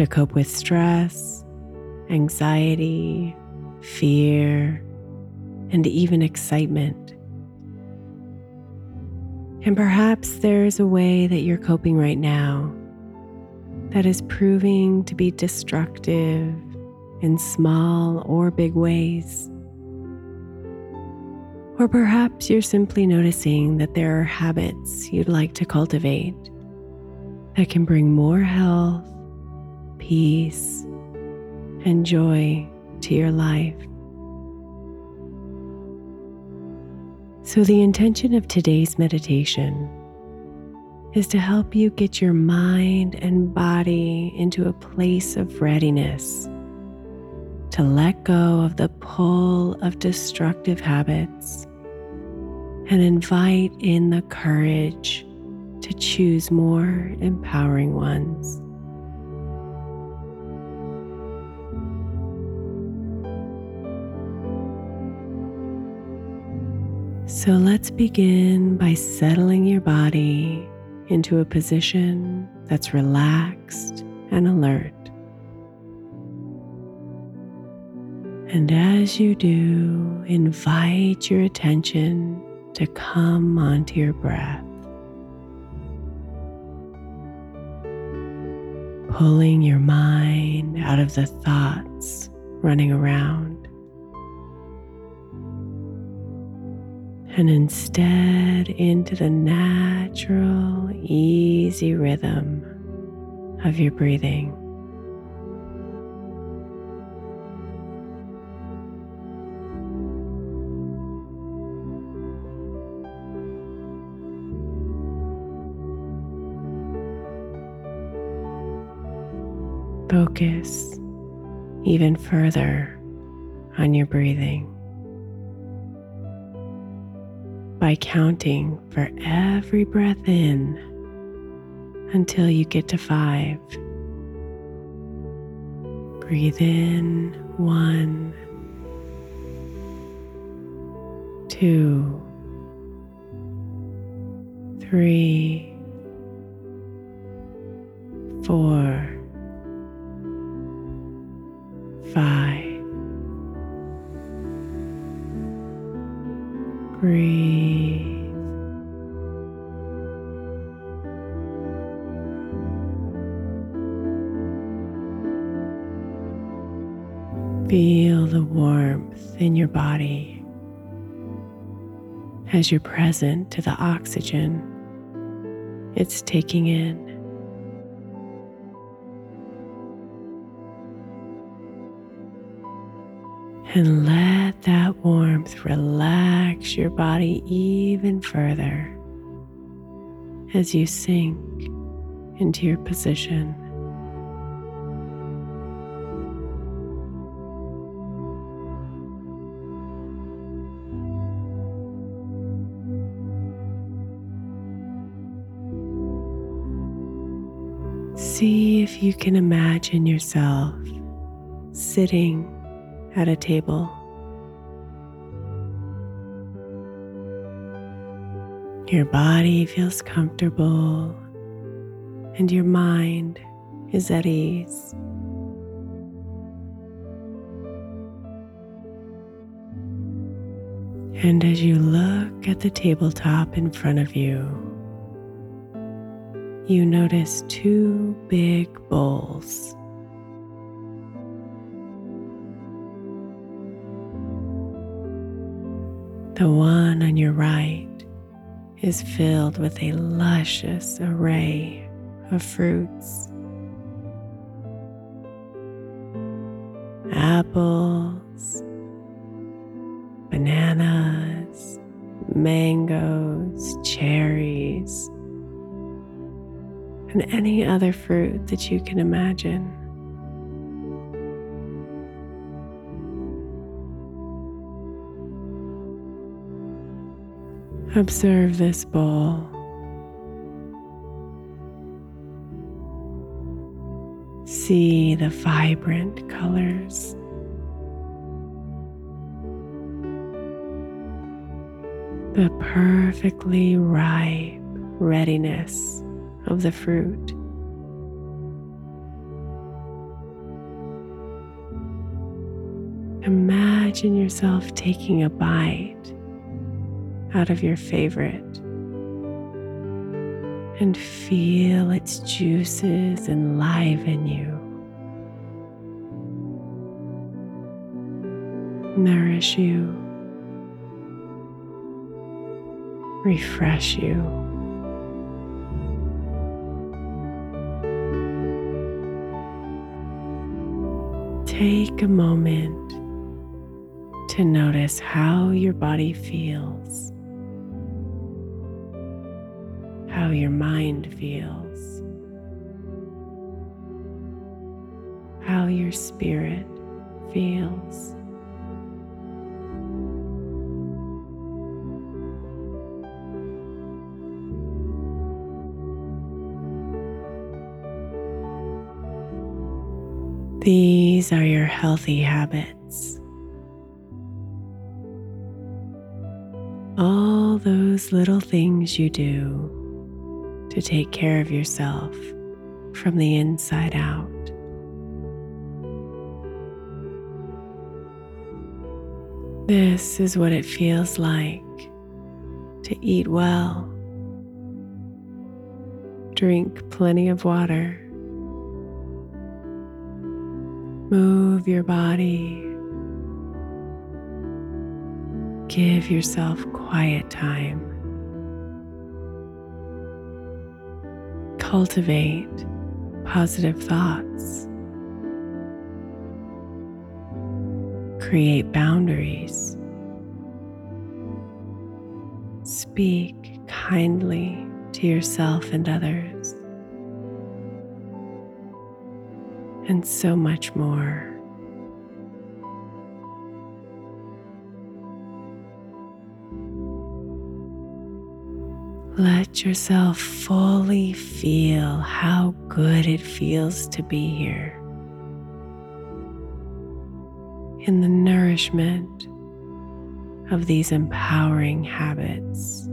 To cope with stress, anxiety, fear, and even excitement. And perhaps there's a way that you're coping right now that is proving to be destructive in small or big ways. Or perhaps you're simply noticing that there are habits you'd like to cultivate that can bring more health, peace, and joy to your life. So, the intention of today's meditation is to help you get your mind and body into a place of readiness to let go of the pull of destructive habits and invite in the courage to choose more empowering ones. So let's begin by settling your body into a position that's relaxed and alert. And as you do, invite your attention to come onto your breath, pulling your mind out of the thoughts running around. And instead into the natural, easy rhythm of your breathing. Focus even further on your breathing by counting for every breath in until you get to five. Breathe in one, two, three, four, five. Breathe. Feel the warmth in your body as you're present to the oxygen it's taking in. And let warmth relax your body even further as you sink into your position. See if you can imagine yourself sitting at a table. Your body feels comfortable and your mind is at ease. And as you look at the tabletop in front of you, you notice two big bowls. The one on your right is filled with a luscious array of fruits apples, bananas, mangoes, cherries, and any other fruit that you can imagine. Observe this bowl. See the vibrant colors. The perfectly ripe readiness of the fruit. Imagine yourself taking a bite out of your favorite and feel its juices enliven you, nourish you, refresh you. Take a moment to notice how your body feels how your mind feels, how your spirit feels. These are your healthy habits. All those little things you do to take care of yourself from the inside out. This is what it feels like to eat well, drink plenty of water, move your body, give yourself quiet time. Cultivate positive thoughts. Create boundaries. Speak kindly to yourself and others, and so much more. Let yourself fully feel how good it feels to be here. In the nourishment of these empowering habits.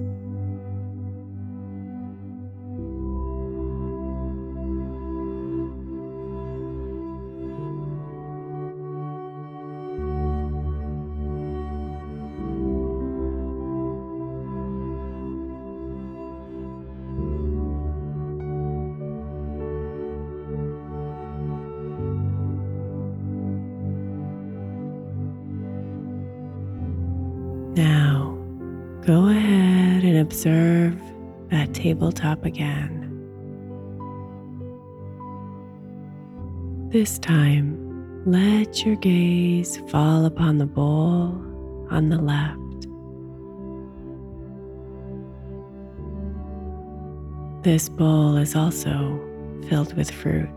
Go ahead and observe that tabletop again. This time, let your gaze fall upon the bowl on the left. This bowl is also filled with fruit.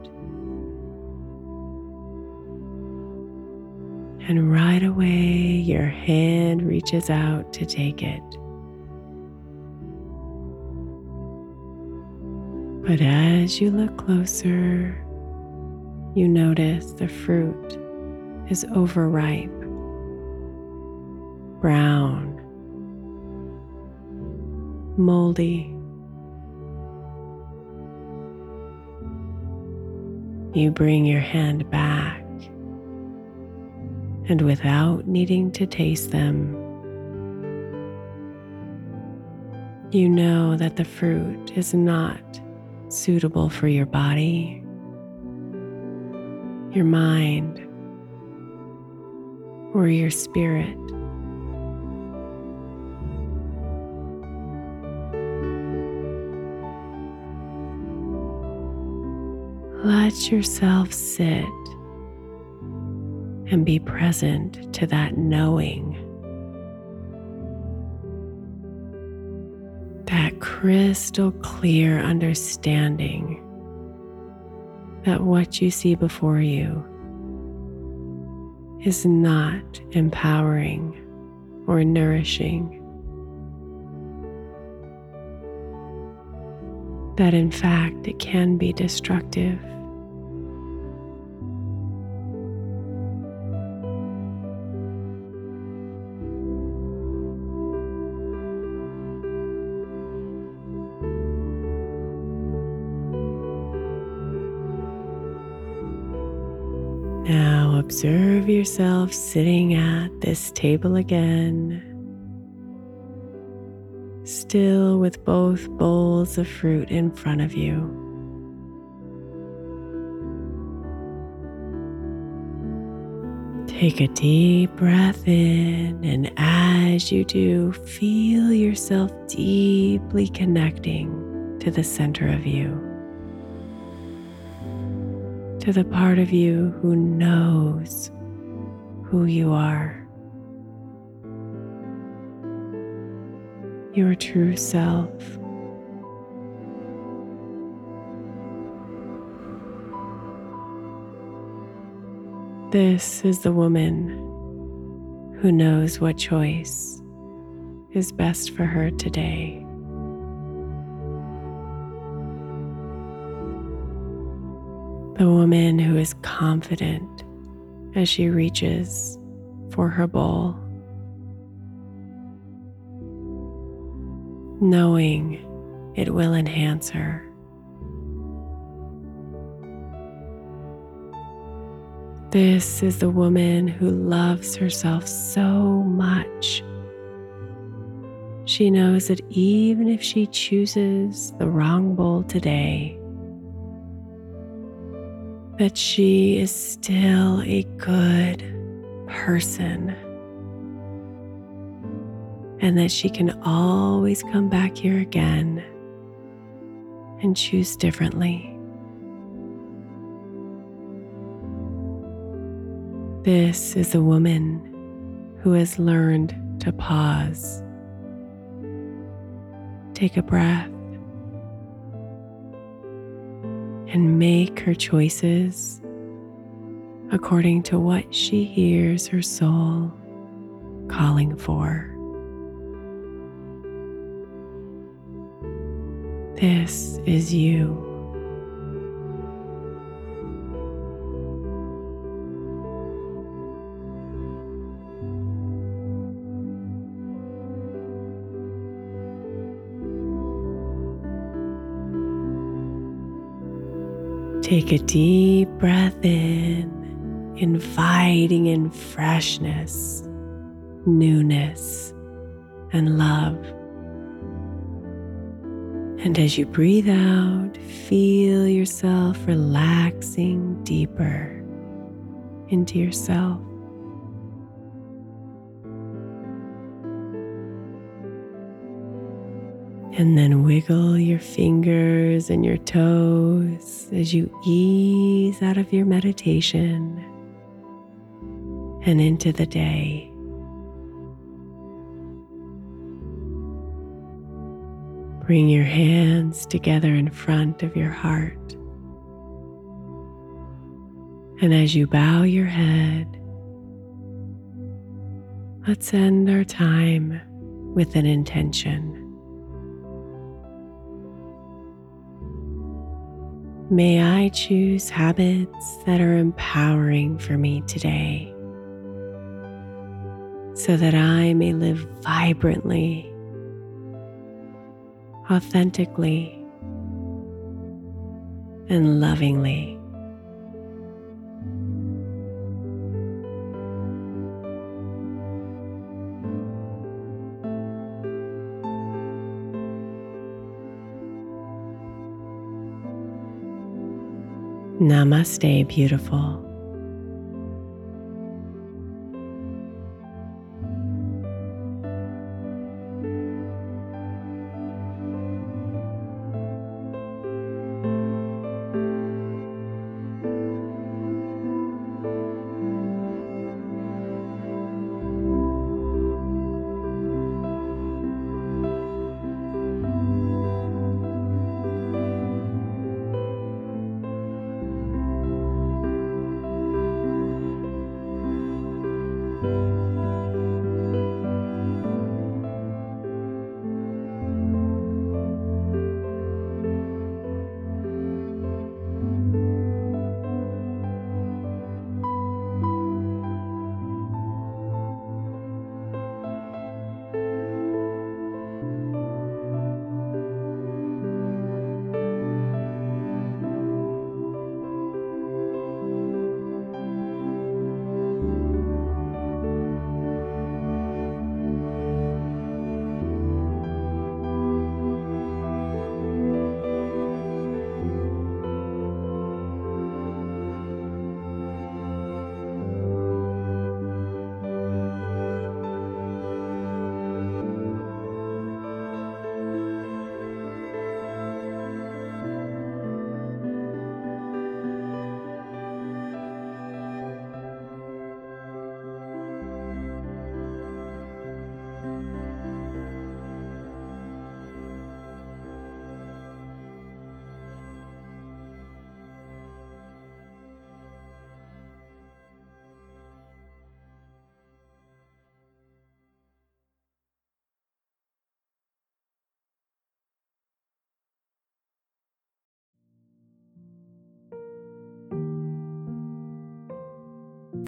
and right away your hand reaches out to take it. But as you look closer, you notice the fruit is overripe, brown, moldy. You bring your hand back and without needing to taste them, you know that the fruit is not suitable for your body, your mind, or your spirit. Let yourself sit and be present to that knowing, crystal clear understanding that what you see before you is not empowering or nourishing. That in fact it can be destructive. Observe yourself sitting at this table again, still with both bowls of fruit in front of you. Take a deep breath in, and as you do, feel yourself deeply connecting to the center of you to the part of you who knows who you are. Your true self. This is the woman who knows what choice is best for her today. The woman who is confident as she reaches for her bowl, knowing it will enhance her. This is the woman who loves herself so much. She knows that even if she chooses the wrong bowl today, that she is still a good person. And that she can always come back here again and choose differently. This is a woman who has learned to pause, take a breath, and make her choices according to what she hears her soul calling for. This is you. Take a deep breath in, inviting in freshness, newness, and love. And as you breathe out, feel yourself relaxing deeper into yourself. And then wiggle your fingers and your toes as you ease out of your meditation and into the day. Bring your hands together in front of your heart. And as you bow your head, let's end our time with an intention. May I choose habits that are empowering for me today so that I may live vibrantly, authentically, and lovingly. Namaste, beautiful.